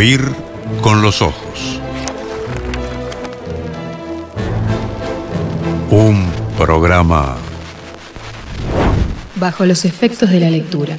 Oír con los ojos. Un programa bajo los efectos de la lectura.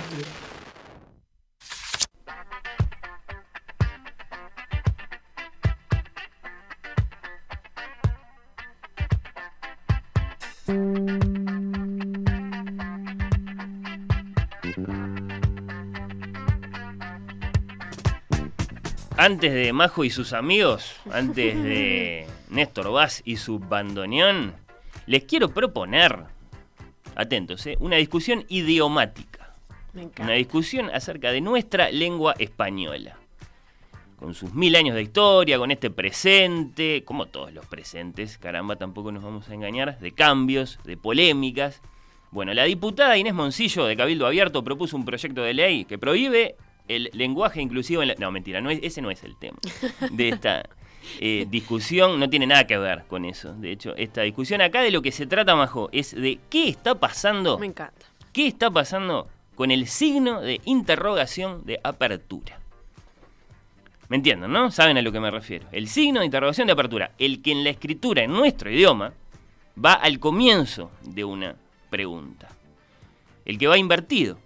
Antes de Majo y sus amigos, antes de Néstor Vaz y su bandoneón, les quiero proponer, atentos, ¿eh? una discusión idiomática. Una discusión acerca de nuestra lengua española. Con sus mil años de historia, con este presente, como todos los presentes, caramba, tampoco nos vamos a engañar, de cambios, de polémicas. Bueno, la diputada Inés Moncillo de Cabildo Abierto propuso un proyecto de ley que prohíbe el lenguaje inclusivo en la... No, mentira, no ese no es el tema de esta eh, discusión, no tiene nada que ver con eso. De hecho, esta discusión acá de lo que se trata, Majo, es de qué está pasando. Me encanta. ¿Qué está pasando con el signo de interrogación de apertura? ¿Me entienden, no? Saben a lo que me refiero. El signo de interrogación de apertura, el que en la escritura en nuestro idioma va al comienzo de una pregunta. El que va invertido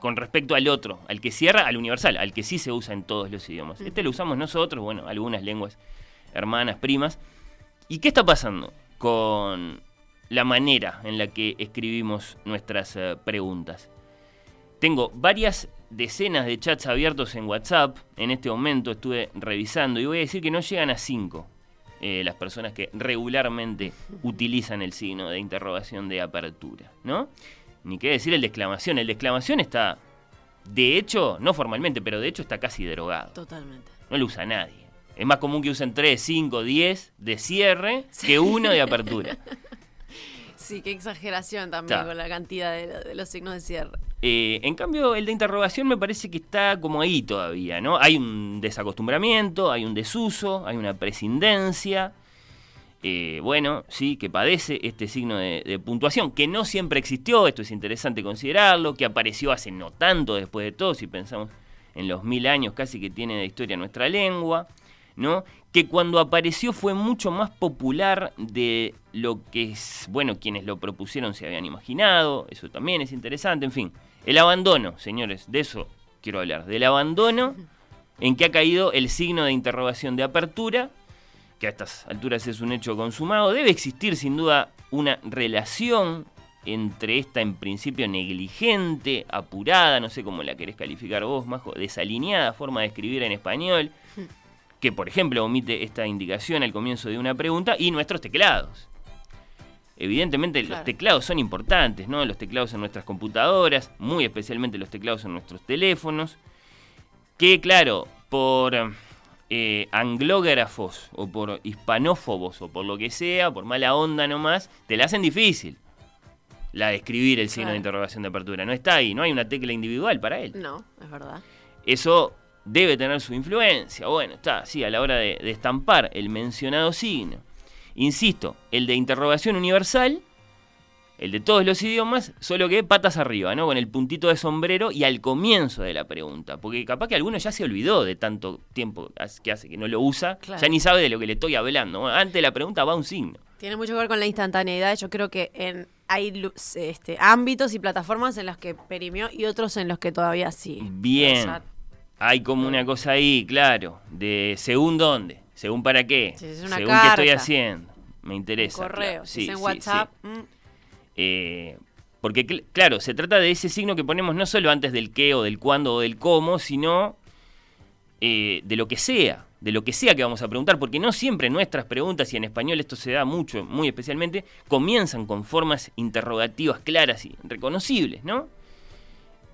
con respecto al otro, al que cierra, al universal, al que sí se usa en todos los idiomas. Este lo usamos nosotros, bueno, algunas lenguas hermanas, primas. ¿Y qué está pasando con la manera en la que escribimos nuestras eh, preguntas? Tengo varias decenas de chats abiertos en WhatsApp. En este momento estuve revisando y voy a decir que no llegan a cinco eh, las personas que regularmente utilizan el signo de interrogación de apertura, ¿no? Ni qué decir el de exclamación. El de exclamación está, de hecho, no formalmente, pero de hecho está casi derogado. Totalmente. No lo usa nadie. Es más común que usen 3, 5, 10 de cierre que uno de apertura. Sí, qué exageración también con la cantidad de, los signos de cierre. Eh, en cambio, el de interrogación me parece que está como ahí todavía, ¿no? Hay un desacostumbramiento, hay un desuso, hay una prescindencia. Eh, bueno, sí, que padece este signo de, puntuación, que no siempre existió, esto es interesante considerarlo, que apareció hace no tanto después de todo, si pensamos en los mil años casi que tiene de historia nuestra lengua, ¿no? Que cuando apareció fue mucho más popular de lo que, bueno, quienes lo propusieron se habían imaginado, eso también es interesante, en fin. El abandono, señores, de eso quiero hablar, del abandono en que ha caído el signo de interrogación de apertura que a estas alturas es un hecho consumado, debe existir sin duda una relación entre esta en principio negligente, apurada, no sé cómo la querés calificar vos, Majo, desalineada forma de escribir en español, que por ejemplo omite esta indicación al comienzo de una pregunta, y nuestros teclados. Evidentemente los teclados son importantes, ¿no? Los teclados en nuestras computadoras, muy especialmente los teclados en nuestros teléfonos, que claro, por eh, anglógrafos o por hispanófobos o por lo que sea, por mala onda nomás, te la hacen difícil la de escribir el signo de interrogación de apertura. No está ahí, no hay una tecla individual para él. No, es verdad. Eso debe tener su influencia. Bueno, está, sí, a la hora de estampar el mencionado signo. Insisto, el de interrogación universal el de todos los idiomas, solo que patas arriba, ¿no? Con el puntito de sombrero y al comienzo de la pregunta. Porque capaz que alguno ya se olvidó de tanto tiempo que hace que no lo usa, ya ni sabe de lo que le estoy hablando. antes de la pregunta va un signo. Tiene mucho que ver con la instantaneidad. Yo creo que en, hay este, ámbitos y plataformas en los que perimió y otros en los que todavía sí. Bien. hay como una cosa ahí, claro, de según dónde, según para qué, según qué estoy haciendo. Me interesa. correo, si en WhatsApp. Mm. Eh, porque, claro, se trata de ese signo que ponemos no solo antes del qué o del cuándo o del cómo, sino eh, de lo que sea, de lo que sea que vamos a preguntar, porque no siempre nuestras preguntas, y en español esto se da mucho, muy especialmente, comienzan con formas interrogativas claras y reconocibles, ¿no?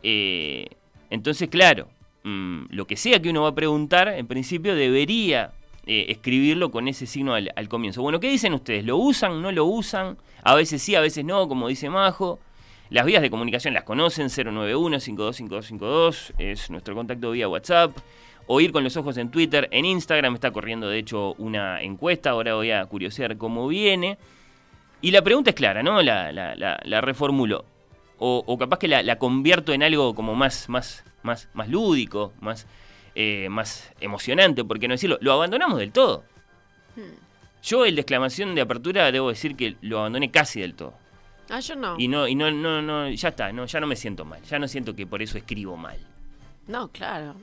Eh, entonces, claro, mm, lo que sea que uno va a preguntar, en principio debería escribirlo con ese signo al, comienzo. Bueno, ¿qué dicen ustedes? ¿Lo usan? ¿No lo usan? A veces sí, a veces no, como dice Majo. Las vías de comunicación las conocen, 091-525252 es nuestro contacto vía WhatsApp. Oír con los ojos en Twitter, en Instagram está corriendo de hecho una encuesta, ahora voy a curiosear cómo viene. Y la pregunta es clara, ¿no? La, reformulo. O, capaz que la, convierto en algo como más, más, más, más lúdico, más eh, más emocionante, por qué no decirlo. Lo abandonamos del todo. Hmm. Yo el de exclamación de apertura debo decir que lo abandoné casi del todo. Ah, yo no. Y no, y no, no, no, ya está, no, ya no me siento mal. Ya no siento que por eso escribo mal. No, claro.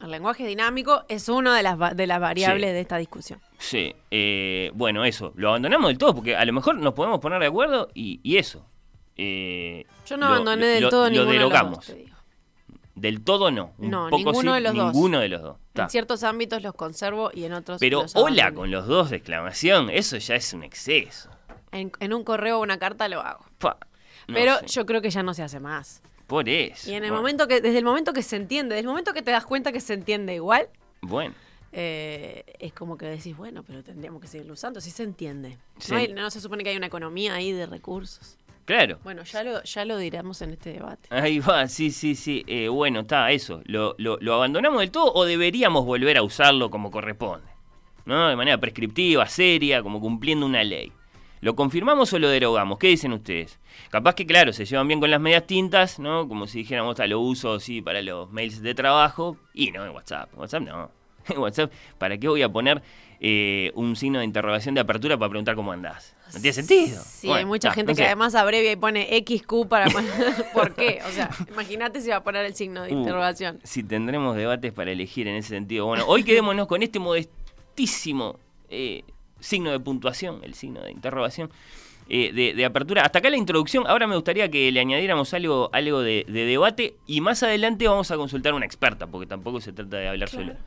El lenguaje dinámico es una de las, va- de las variables Sí. de esta discusión. Sí, eh, bueno, eso, lo abandonamos del todo, porque a lo mejor nos podemos poner de acuerdo y, y eso. Eh, Yo no lo- abandoné lo- del lo- todo lo ninguno de los derogamos. Del todo no. Un No, poco ninguno sí, de los dos. Ninguno de los dos. Ta. En ciertos ámbitos los conservo y en otros Pero los hola abandono. con los dos de exclamación, eso ya es un exceso. En, en un correo o una carta lo hago. Pa, no Pero sé, yo creo que ya no se hace más. Por eso. Y en el bueno, momento que, desde el momento que se entiende, desde el momento que te das cuenta que se entiende igual, Bueno, eh, es como que decís, bueno, pero tendríamos que seguirlo usando, si se entiende. Sí. No, hay- no se supone que hay una economía ahí de recursos. Claro. Bueno, ya lo, ya lo diremos en este debate. Ahí va, sí, sí, sí. Eh, bueno, está, eso. ¿Lo, lo, lo abandonamos del todo o deberíamos volver a usarlo como corresponde? ¿No? De manera prescriptiva, seria, como cumpliendo una ley. ¿Lo confirmamos o lo derogamos? ¿Qué dicen ustedes? Capaz que, claro, se llevan bien con las medias tintas, ¿no? Como si dijéramos, "Ta, lo uso, sí, para los mails de trabajo. Y no en WhatsApp. WhatsApp no. WhatsApp, ¿para qué voy a poner eh, un signo de interrogación de apertura para preguntar cómo andás? No tiene sentido. Sí, Bueno, hay mucha gente no que además abrevia y pone XQ para... ¿Por qué? O sea, imagínate si va a poner el signo de Uh, interrogación. Si tendremos debates para elegir en ese sentido. Bueno, hoy quedémonos con este modestísimo eh, signo de puntuación, el signo de interrogación, eh, de, de apertura. Hasta acá la introducción. Ahora me gustaría que le añadiéramos algo, algo de, de debate y más adelante vamos a consultar a una experta, porque tampoco se trata de hablar Claro. solo.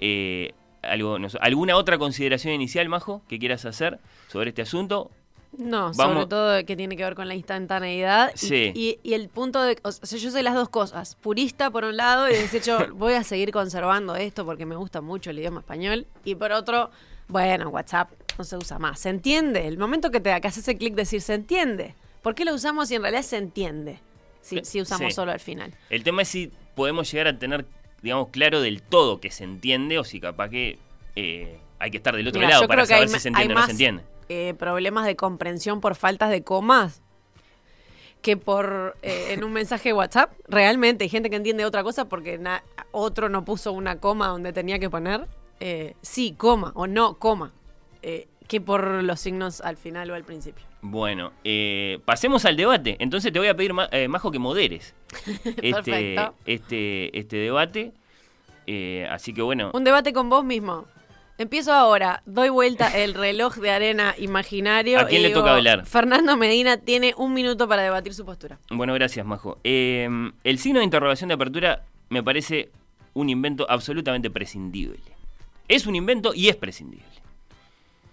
Eh, algo, no ¿Alguna otra consideración inicial, Majo, que quieras hacer sobre este asunto? No, sobre todo que tiene que ver con la instantaneidad. y- Sí. Y, y el punto de. O sea, yo soy las dos cosas. Purista por un lado y decir, yo voy a seguir conservando esto porque me gusta mucho el idioma español. Y por otro, bueno, WhatsApp no se usa más. ¿Se entiende? El momento que te que haces ese clic, decir, se entiende. ¿Por qué lo usamos si en realidad se entiende? Si, si usamos Sí. solo al final. El tema es si podemos llegar a tener, digamos, claro del todo que se entiende o si capaz que eh, hay que estar del otro Mira, lado para saber si se entiende o no se entiende. Eh, problemas de comprensión por faltas de comas que por eh, en un mensaje de WhatsApp. Realmente hay gente que entiende otra cosa porque otro no puso una coma donde tenía que poner eh, sí, coma o no, coma. eh, que por los signos al final o al principio. Bueno, pasemos al debate. Entonces te voy a pedir, Ma- Majo, que moderes este, Perfecto. este, este debate. Así que bueno, Un debate con vos mismo. Empiezo ahora, doy vuelta el reloj de arena imaginario. ¿A quién y le toca hablar? Fernando Medina tiene un minuto para debatir su postura. bueno, gracias, Majo. Eh, el signo de interrogación de apertura me parece un invento absolutamente prescindible. Es un invento y es prescindible.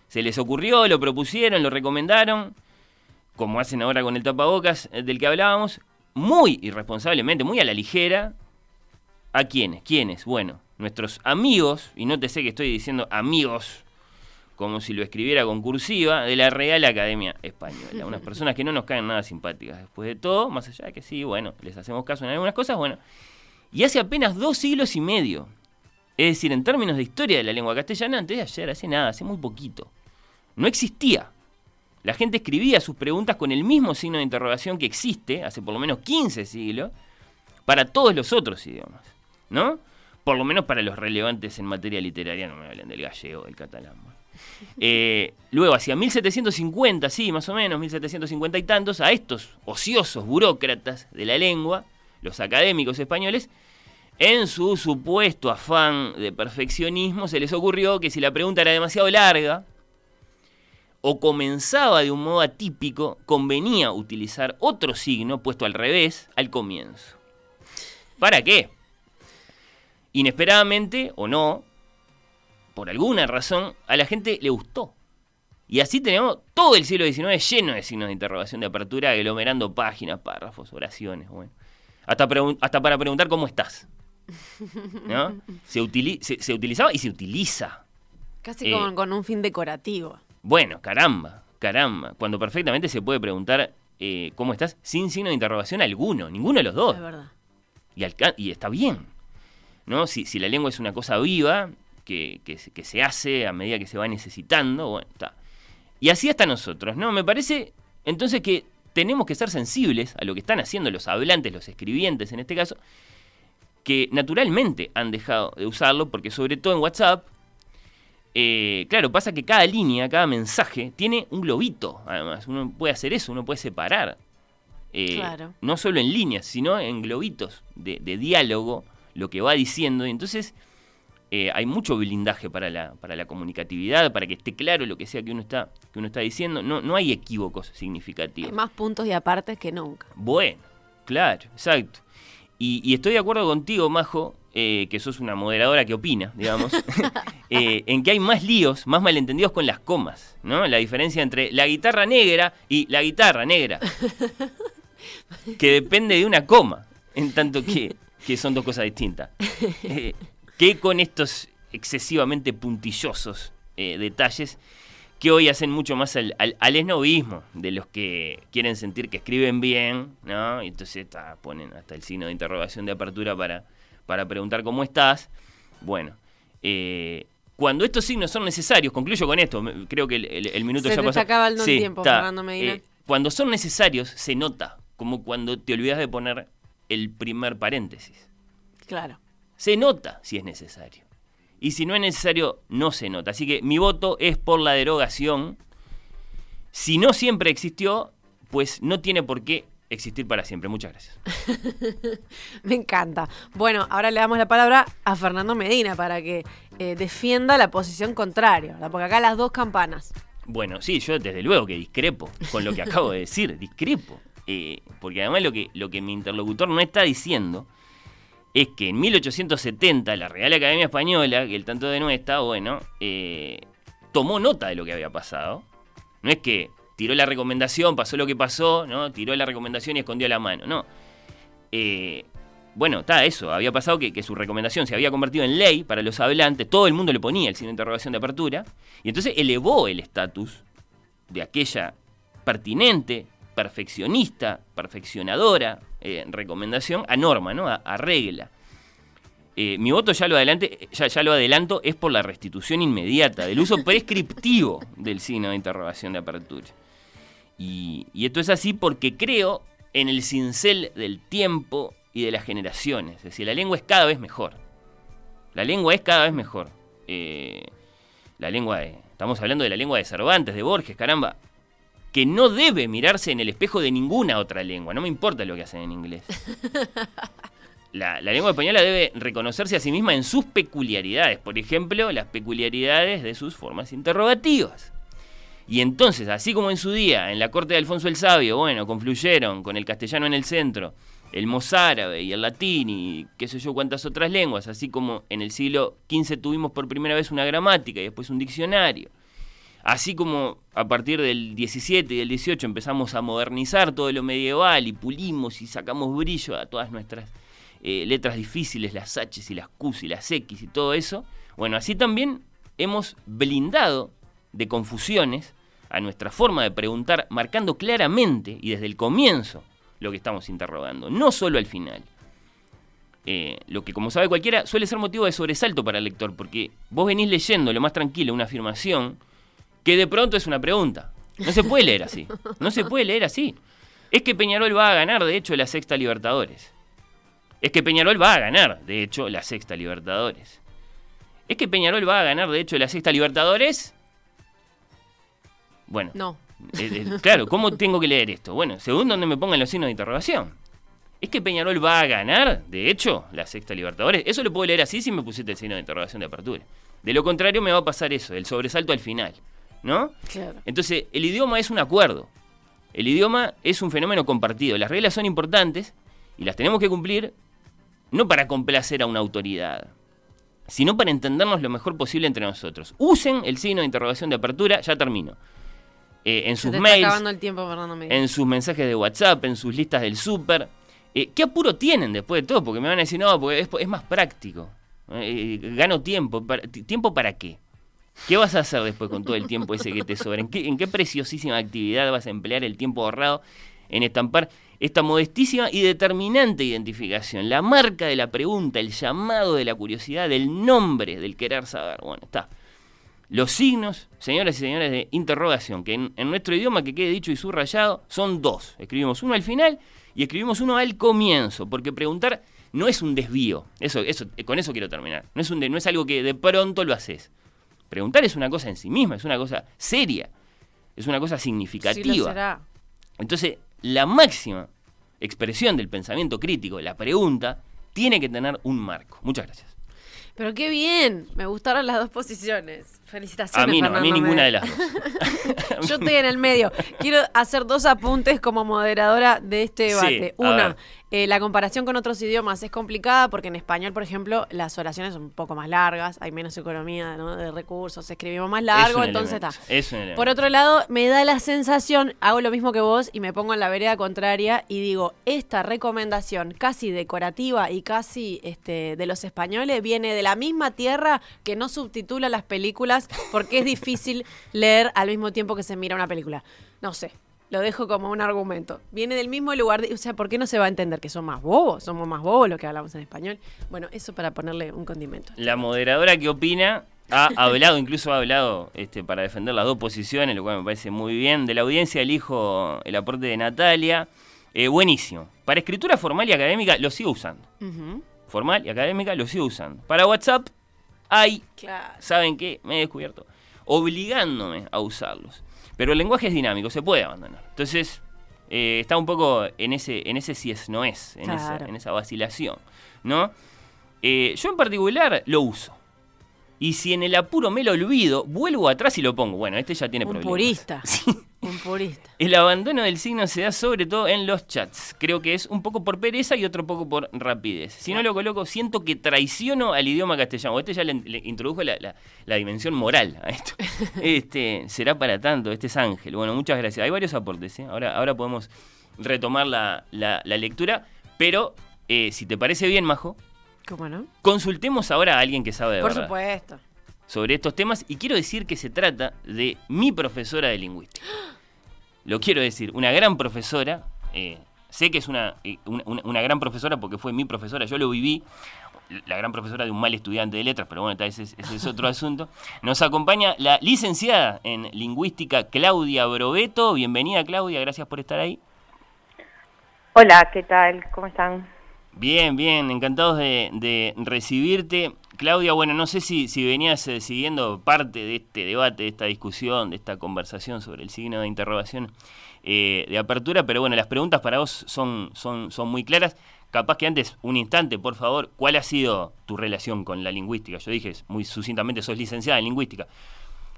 Se les ocurrió, lo propusieron, lo recomendaron, como hacen ahora con el tapabocas eh, del que hablábamos, muy irresponsablemente, muy a la ligera. ¿A quiénes? ¿Quiénes? Bueno, nuestros amigos, y no te sé que estoy diciendo amigos, como si lo escribiera con cursiva, de la Real Academia Española. Unas personas que no nos caen nada simpáticas después de todo, más allá de que sí, bueno, les hacemos caso en algunas cosas, bueno. Y hace apenas dos siglos y medio, es decir, en términos de historia de la lengua castellana, antes de ayer, hace nada, hace muy poquito, no existía. La gente escribía sus preguntas con el mismo signo de interrogación que existe hace por lo menos 15 siglos para todos los otros idiomas, ¿no? Por lo menos para los relevantes en materia literaria, no me hablen del gallego, del catalán. Eh, luego, hacia 1750, sí, más o menos, 1750 y tantos, a estos ociosos burócratas de la lengua, los académicos españoles, en su supuesto afán de perfeccionismo, se les ocurrió que si la pregunta era demasiado larga, o comenzaba de un modo atípico, convenía utilizar otro signo puesto al revés al comienzo. ¿Para qué? Inesperadamente o no, por alguna razón, a la gente le gustó. Y así tenemos todo el siglo XIX lleno de signos de interrogación de apertura, aglomerando páginas, párrafos, oraciones, bueno. Hasta, hasta para preguntar cómo estás. ¿No? Se, utili- se- se utilizaba y se utiliza. Casi Eh. con, con un fin decorativo. Bueno, caramba, caramba. Cuando perfectamente se puede preguntar eh, cómo estás sin signo de interrogación alguno, ninguno de los dos. Es verdad. Y está bien. ¿No? Si, si la lengua es una cosa viva, que, que se- que se hace a medida que se va necesitando, bueno, está. Y así hasta nosotros, ¿no? Me parece entonces que tenemos que ser sensibles a lo que están haciendo los hablantes, los escribientes en este caso, que naturalmente han dejado de usarlo, porque sobre todo en WhatsApp, eh, claro, pasa que cada línea, cada mensaje tiene un globito, además. Uno puede hacer eso, uno puede separar. eh, Claro. No solo en líneas, sino en globitos de, de diálogo, lo que va diciendo. Y entonces eh, hay mucho blindaje para la, para la comunicatividad, para que esté claro lo que sea que uno está, que uno está diciendo. No, no hay equívocos significativos. Hay más puntos y apartes que nunca. Bueno, claro, exacto. Y, y estoy de acuerdo contigo, Majo, eh, que sos una moderadora que opina, digamos, eh, en que hay más líos, más malentendidos con las comas, ¿no? La diferencia entre la guitarra negra y la guitarra negra, que depende de una coma, en tanto que, que son dos cosas distintas. Eh, que con estos excesivamente puntillosos eh, detalles que hoy hacen mucho más al, al, al esnovismo de los que quieren sentir que escriben bien, ¿no? Y entonces ta, ponen hasta el signo de interrogación de apertura para, para preguntar cómo estás. Bueno, eh, cuando estos signos son necesarios, concluyo con esto, creo que el, el- el minuto Se ya pasó. está acabando el Sí, tiempo, ta, Fernando Medina. eh, cuando son necesarios, se nota, como cuando te olvidas de poner el primer paréntesis. Claro. Se nota si es necesario. Y si no es necesario, no se nota. Así que mi voto es por la derogación. Si no siempre existió, pues no tiene por qué existir para siempre. Muchas gracias. Me encanta. Bueno, ahora le damos la palabra a Fernando Medina para que eh, defienda la posición contraria, ¿verdad? porque acá las dos campanas. Bueno, sí, yo desde luego que discrepo con lo que acabo de decir, discrepo. Eh, porque además lo que, lo que mi interlocutor no está diciendo es que en 1870 la Real Academia Española, que el tanto denuestra, bueno, eh, tomó nota de lo que había pasado. No es que tiró la recomendación, pasó lo que pasó, ¿no? Tiró la recomendación y escondió la mano, no. Eh, bueno, está eso, había pasado que, que su recomendación se había convertido en ley para los hablantes, todo el mundo le ponía el signo de interrogación de apertura, y entonces elevó el estatus de aquella pertinente, perfeccionista, perfeccionadora eh, recomendación a norma, ¿no? A, regla. Eh, mi voto ya lo, adelante, ya, ya lo adelanto, es por la restitución inmediata del uso prescriptivo del signo de interrogación de apertura. Y, y esto es así porque creo en el cincel del tiempo y de las generaciones. Es decir, la lengua es cada vez mejor. La lengua es cada vez mejor. Eh, la lengua de, estamos hablando de la lengua de Cervantes, de Borges, caramba, que no debe mirarse en el espejo de ninguna otra lengua. No me importa lo que hacen en inglés. La, la lengua española debe reconocerse a sí misma en sus peculiaridades. Por ejemplo, las peculiaridades de sus formas interrogativas. Y entonces, así como en su día, en la corte de Alfonso el Sabio, bueno, confluyeron con el castellano en el centro, el mozárabe y el latín y qué sé yo cuántas otras lenguas, así como en el siglo XV tuvimos por primera vez una gramática y después un diccionario. Así como a partir del 17 y del 18 empezamos a modernizar todo lo medieval y pulimos y sacamos brillo a todas nuestras eh, letras difíciles, las H y las Q y las X y todo eso, bueno, así también hemos blindado de confusiones a nuestra forma de preguntar, marcando claramente y desde el comienzo lo que estamos interrogando, no solo al final. Eh, lo que, como sabe cualquiera, suele ser motivo de sobresalto para el lector, porque vos venís leyendo lo más tranquilo una afirmación que de pronto es una pregunta. No se puede leer así. No se puede leer así. Es que Peñarol va a ganar, de hecho, la sexta Libertadores. Es que Peñarol va a ganar, de hecho, la sexta Libertadores. Es que Peñarol va a ganar, de hecho, la sexta Libertadores. Bueno, No. eh, eh, claro, ¿cómo tengo que leer esto? Bueno, según donde me pongan los signos de interrogación. ¿Es que Peñarol va a ganar, de hecho, la sexta Libertadores? Eso lo puedo leer así si me pusiste el signo de interrogación de apertura. De lo contrario me va a pasar eso, el sobresalto al final. ¿No? Claro. Entonces, el idioma es un acuerdo. El idioma es un fenómeno compartido. Las reglas son importantes y las tenemos que cumplir no para complacer a una autoridad, sino para entendernos lo mejor posible entre nosotros. Usen el signo de interrogación de apertura, ya termino. Eh, en Se sus te mails, el tiempo, en sus mensajes de WhatsApp, en sus listas del súper. Eh, ¿Qué apuro tienen después de todo? Porque me van a decir, no, porque es, es más práctico. Eh, gano tiempo. ¿Tiempo para qué? ¿Qué vas a hacer después con todo el tiempo ese que te sobra? ¿En qué, preciosísima actividad vas a emplear el tiempo ahorrado en estampar esta modestísima y determinante identificación? La marca de la pregunta, el llamado de la curiosidad, el nombre del querer saber. Bueno, está. Los signos, señoras y señores, de interrogación, que en, en nuestro idioma, que quede dicho y subrayado, son dos. Escribimos uno al final y escribimos uno al comienzo, porque preguntar no es un desvío. Eso, eso, con eso quiero terminar. No es, un no es algo que de pronto lo haces. Preguntar es una cosa en sí misma, es una cosa seria, es una cosa Sí lo significativa. será. Entonces, la máxima expresión del pensamiento crítico, la pregunta, tiene que tener un marco. Muchas gracias. Pero qué bien, me gustaron las dos posiciones. Felicitaciones. A mí no, a mí ninguna de las dos. Yo estoy en el medio. Quiero hacer dos apuntes como moderadora de este Sí, debate. a Una. Eh, la comparación con otros idiomas es complicada porque en español, por ejemplo, las oraciones son un poco más largas, hay menos economía ¿no? de recursos, escribimos más largo, entonces está. Por otro lado, me da la sensación, hago lo mismo que vos y me pongo en la vereda contraria y digo, esta recomendación casi decorativa y casi este, de los españoles viene de la misma tierra que no subtitula las películas porque es difícil leer al mismo tiempo que se mira una película. No sé. Lo dejo como un argumento. Viene del mismo lugar. de- o sea, ¿por qué no se va a entender que son más bobos? Somos más bobos los que hablamos en español. Bueno, eso para ponerle un condimento. La moderadora que opina ha hablado, incluso ha hablado este, para defender las dos posiciones, lo cual me parece muy bien. De la audiencia elijo el aporte de Natalia. Eh, buenísimo. Para escritura formal y académica lo sigo usando. Formal y académica lo sigo usando. Para WhatsApp hay, Claro. ¿saben qué? Me he descubierto. Obligándome a usarlos. Pero el lenguaje es dinámico, se puede abandonar. Entonces, eh, está un poco en ese, en ese si es no es, en, esa, Claro. en esa vacilación. ¿No? Eh, yo en particular lo uso. Y si en el apuro me lo olvido, vuelvo atrás y lo pongo. Bueno, este ya tiene Un problemas. purista. Sí. Un purista. El abandono del signo se da sobre todo en los chats. Creo que es un poco por pereza y otro poco por rapidez. Si no lo coloco, siento que traiciono al idioma castellano. Este ya le, le introdujo la, la- la dimensión moral a esto. Este, será para tanto, este es Ángel. Bueno, muchas gracias. Hay varios aportes, ¿eh? ahora, ahora podemos retomar la, lectura, pero eh, si te parece bien, Majo, ¿Cómo no? consultemos ahora a alguien que sabe de Por verdad supuesto. Sobre estos temas y quiero decir que se trata de mi profesora de lingüística. Lo quiero decir, una gran profesora, eh, sé que es una, eh, una, gran profesora porque fue mi profesora, yo lo viví, la gran profesora de un mal estudiante de letras, pero bueno, tal vez ese, ese es otro asunto. Nos acompaña la licenciada en lingüística Claudia Brobeto. Bienvenida Claudia, gracias por estar ahí. Hola, ¿qué tal? ¿Cómo están? Bien, bien, encantados de, de recibirte. Claudia, bueno, no sé si, venías eh, siguiendo parte de este debate, de esta discusión, de esta conversación sobre el signo de interrogación eh, de apertura, pero bueno, las preguntas para vos son, son, son muy claras. Capaz que antes, un instante, por favor, ¿cuál ha sido tu relación con la lingüística? Yo dije muy sucintamente, sos licenciada en lingüística,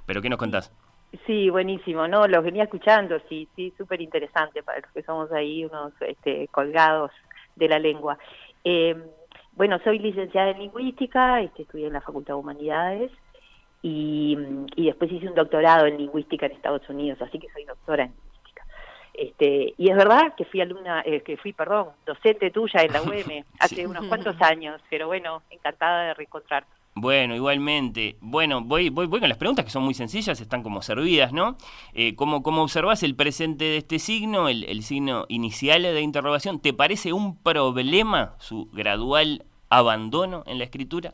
pero ¿qué nos contás? Sí, buenísimo, ¿no? Los venía escuchando, sí, sí, súper interesante para los que somos ahí unos este, colgados de la lengua. Eh, bueno, soy licenciada en lingüística, este, estudié en la Facultad de Humanidades y, y después hice un doctorado en lingüística en Estados Unidos, así que soy doctora en lingüística. Este, y es verdad que fui alumna, eh, que fui, perdón, docente tuya en la UM hace unos cuantos años, pero bueno, encantada de reencontrarte. Bueno, igualmente. Bueno, voy, voy, voy con las preguntas que son muy sencillas, están como servidas, ¿no? Eh, ¿cómo, cómo observas el presente de este signo, el, el signo inicial de interrogación? ¿Te parece un problema su gradual abandono en la escritura?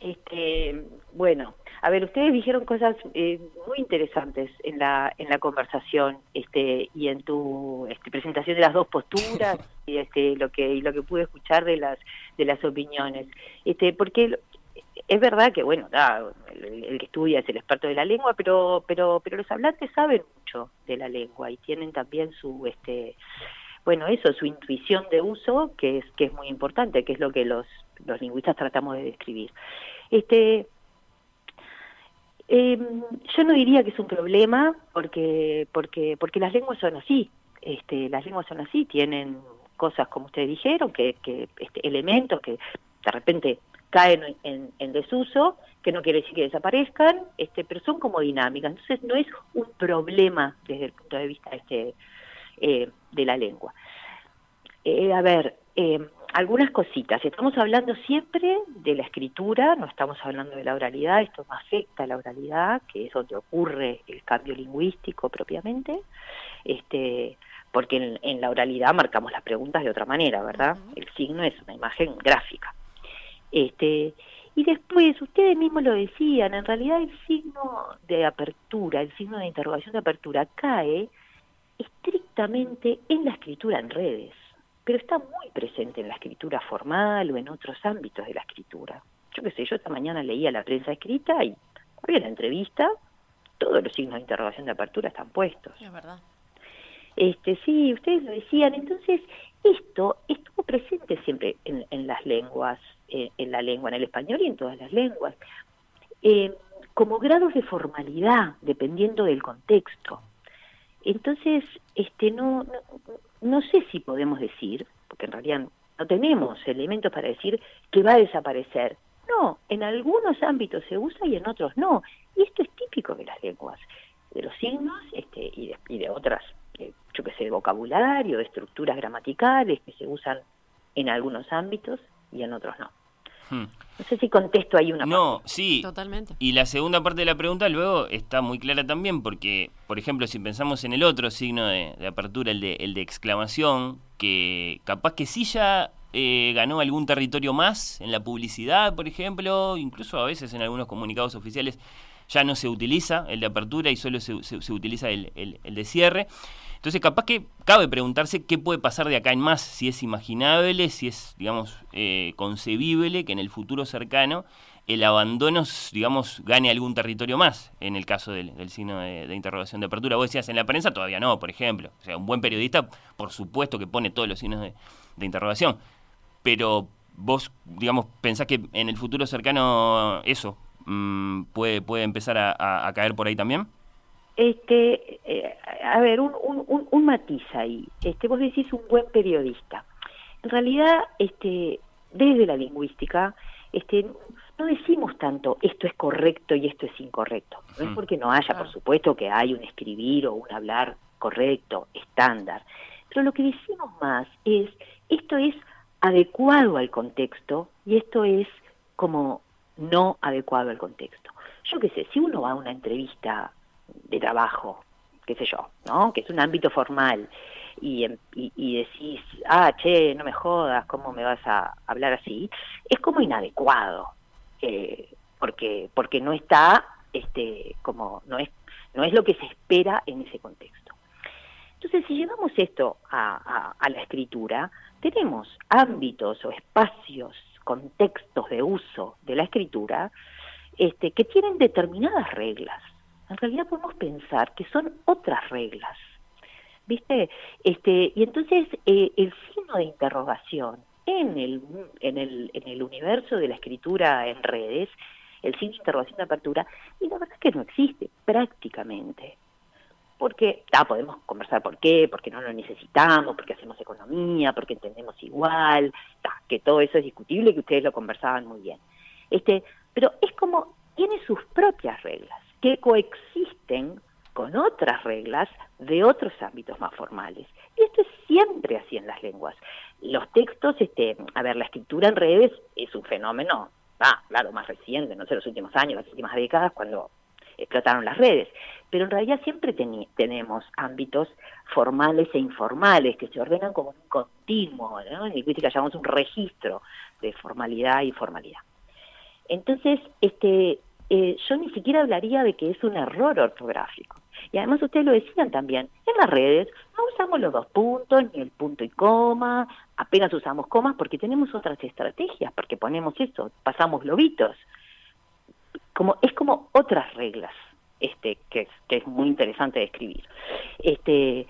Este, bueno, a ver, ustedes dijeron cosas eh, muy interesantes en la en la conversación, este, y en tu este, presentación de las dos posturas y este lo que y lo que pude escuchar de las de las opiniones, este, porque es verdad que bueno, da, el, que estudia es el experto de la lengua, pero pero pero los hablantes saben mucho de la lengua y tienen también su este bueno, eso, su intuición de uso, que es que es muy importante, que es lo que los los lingüistas tratamos de describir. Este, eh, yo no diría que es un problema porque porque porque las lenguas son así. Este, las lenguas son así, tienen cosas como ustedes dijeron, que, que este, elementos que de repente caen en, en desuso, que no quiere decir que desaparezcan, este, pero son como dinámicas. Entonces no es un problema desde el punto de vista este, eh, de la lengua. Eh, a ver, eh, algunas cositas. Estamos hablando siempre de la escritura, no estamos hablando de la oralidad, esto no afecta a la oralidad, que es donde ocurre el cambio lingüístico propiamente, este, porque en, en la oralidad marcamos las preguntas de otra manera, ¿verdad? El signo es una imagen gráfica. Este, y después, ustedes mismos lo decían, en realidad el signo de apertura, el signo de interrogación de apertura cae estrictamente en la escritura en redes. pero está muy presente en la escritura formal o en otros ámbitos de la escritura. Yo qué sé, yo esta mañana leía la prensa escrita y había la entrevista, todos los signos de interrogación de apertura están puestos. Es verdad. Este, sí, ustedes lo decían. Entonces, esto estuvo presente siempre en, en las lenguas, eh, en la lengua, en el español y en todas las lenguas, eh, como grados de formalidad, dependiendo del contexto. Entonces, este, no, no, no sé si podemos decir, porque en realidad no tenemos elementos para decir que va a desaparecer. No, en algunos ámbitos se usa y en otros no. Y esto es típico de las lenguas, de los signos este, y, de, y de otras eh, yo que sé, de vocabulario, de estructuras gramaticales que se usan en algunos ámbitos y en otros no. Hmm. No sé si contesto ahí una No, parte. sí. Totalmente. Y la segunda parte de la pregunta luego está muy clara también, porque, por ejemplo, si pensamos en el otro signo de, de apertura, el de, el de exclamación, que capaz que sí ya eh, ganó algún territorio más en la publicidad, por ejemplo, incluso a veces en algunos comunicados oficiales ya no se utiliza el de apertura y solo se, se- se utiliza el, el- el de cierre. Entonces, capaz que cabe preguntarse qué puede pasar de acá en más, si es imaginable, si es, digamos, eh, concebible que en el futuro cercano el abandono, digamos, gane algún territorio más, en el caso del, signo de, interrogación de apertura. Vos decías, en la prensa todavía no, por ejemplo. O sea, un buen periodista, por supuesto que pone todos los signos de, interrogación. Pero vos, digamos, pensás que en el futuro cercano eso mm, puede, puede empezar a- a caer por ahí también. Este, eh, a ver, un, un, un, un matiz ahí. Este, vos decís un buen periodista. En realidad, este, desde la lingüística, este, no decimos tanto esto es correcto y esto es incorrecto. No es Mm. porque no haya, por supuesto, que hay un escribir o un hablar correcto, estándar. Pero lo que decimos más es esto es adecuado al contexto y esto es como no adecuado al contexto. Yo qué sé, si uno va a una entrevista de trabajo, qué sé yo, ¿no? Que es un ámbito formal y, em- y, y decís, ah, che, no me jodas, ¿cómo me vas a hablar así? Es como inadecuado, eh, porque porque no está, este, como no es no es lo que se espera en ese contexto. Entonces, si llevamos esto a, a- a la escritura, tenemos ámbitos o espacios, contextos de uso de la escritura este, que tienen determinadas reglas. En realidad podemos pensar que son otras reglas. ¿Viste? Este, y entonces eh, el signo de interrogación en el, en, el, en el universo de la escritura en redes, el signo de interrogación de apertura, y la verdad es que no existe prácticamente porque ah, podemos conversar por qué, porque no lo necesitamos, porque hacemos economía, porque entendemos igual, ta, que todo eso es discutible, que ustedes lo conversaban muy bien. Este, pero es como tiene sus propias reglas que coexisten con otras reglas de otros ámbitos más formales. Y esto es siempre así en las lenguas. Los textos, este, a ver, la escritura en redes es un fenómeno, ah, claro, más reciente, no sé, los últimos años, las últimas décadas, cuando explotaron las redes. Pero en realidad siempre tenemos ámbitos formales e informales que se ordenan como un continuo, ¿no? en lingüística llamamos un registro de formalidad y formalidad. Entonces, este, eh, yo ni siquiera hablaría de que es un error ortográfico. Y además ustedes lo decían también, en las redes no usamos los dos puntos, ni el punto y coma, apenas usamos comas porque tenemos otras estrategias, porque ponemos eso, pasamos lobitos. Como, es como otras reglas, este, que que es muy interesante de escribir. Este,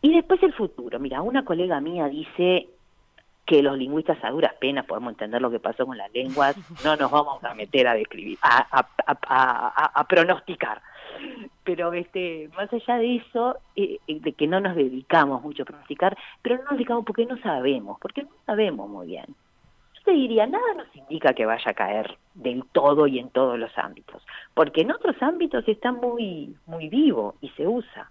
y después el futuro. Mira, una colega mía dice que los lingüistas a duras penas podemos entender lo que pasó con las lenguas, no nos vamos a meter a describir, a, pronosticar. Pero este, más allá de eso, eh, de que no nos dedicamos mucho a pronosticar, pero no nos dedicamos porque no sabemos, porque no sabemos muy bien. Yo te diría, nada nos indica que vaya a caer del todo y en todos los ámbitos, porque en otros ámbitos está muy, muy vivo y se usa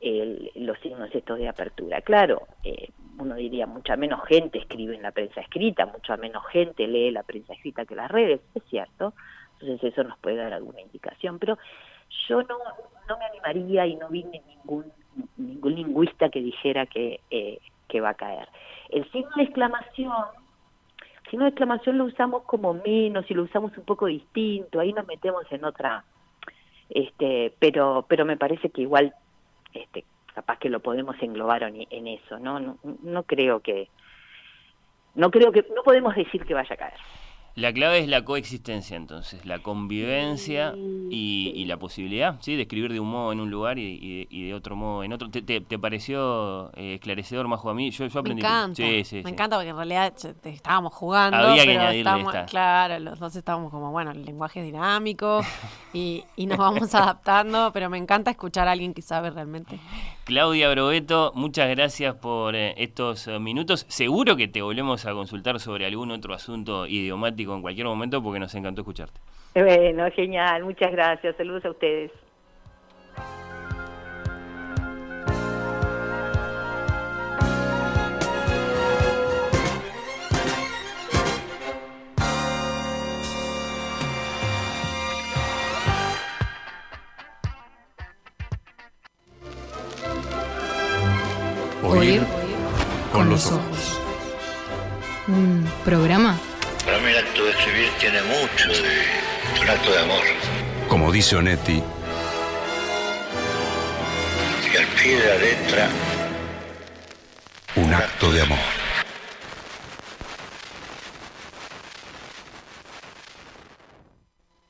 el, los signos estos de apertura. Claro, eh, uno diría, mucha menos gente escribe en la prensa escrita, mucha menos gente lee la prensa escrita que las redes, es cierto, entonces eso nos puede dar alguna indicación, pero yo no, no me animaría y no vi ningún, ningún lingüista que dijera que, eh, que va a caer. El signo de exclamación, signo de exclamación lo usamos como menos y lo usamos un poco distinto, ahí nos metemos en otra, este, pero, pero me parece que igual este, capaz que lo podemos englobar en, en eso, ¿no? ¿no? No creo que, no creo que, no podemos decir que vaya a caer. La clave es la coexistencia, entonces, la convivencia y, y la posibilidad, ¿sí? De escribir de un modo en un lugar y, y- y de otro modo en otro. ¿Te, te- te pareció eh, esclarecedor, Majo, a mí? Yo, yo Me aprendí. encanta. Sí, sí, me sí. encanta porque en realidad te- estábamos jugando. Había que pero añadirle estábamos- esta. Claro, los dos estábamos como, bueno, el lenguaje es dinámico y, y nos vamos adaptando, pero me encanta escuchar a alguien que sabe realmente. Claudia Brobeto, muchas gracias por eh, estos eh, minutos. Seguro que te volvemos a consultar sobre algún otro asunto idiomático en cualquier momento porque nos encantó escucharte. Bueno, genial, muchas gracias, saludos a ustedes. Como dice Onetti, Y al pie de la letra, un acto de amor.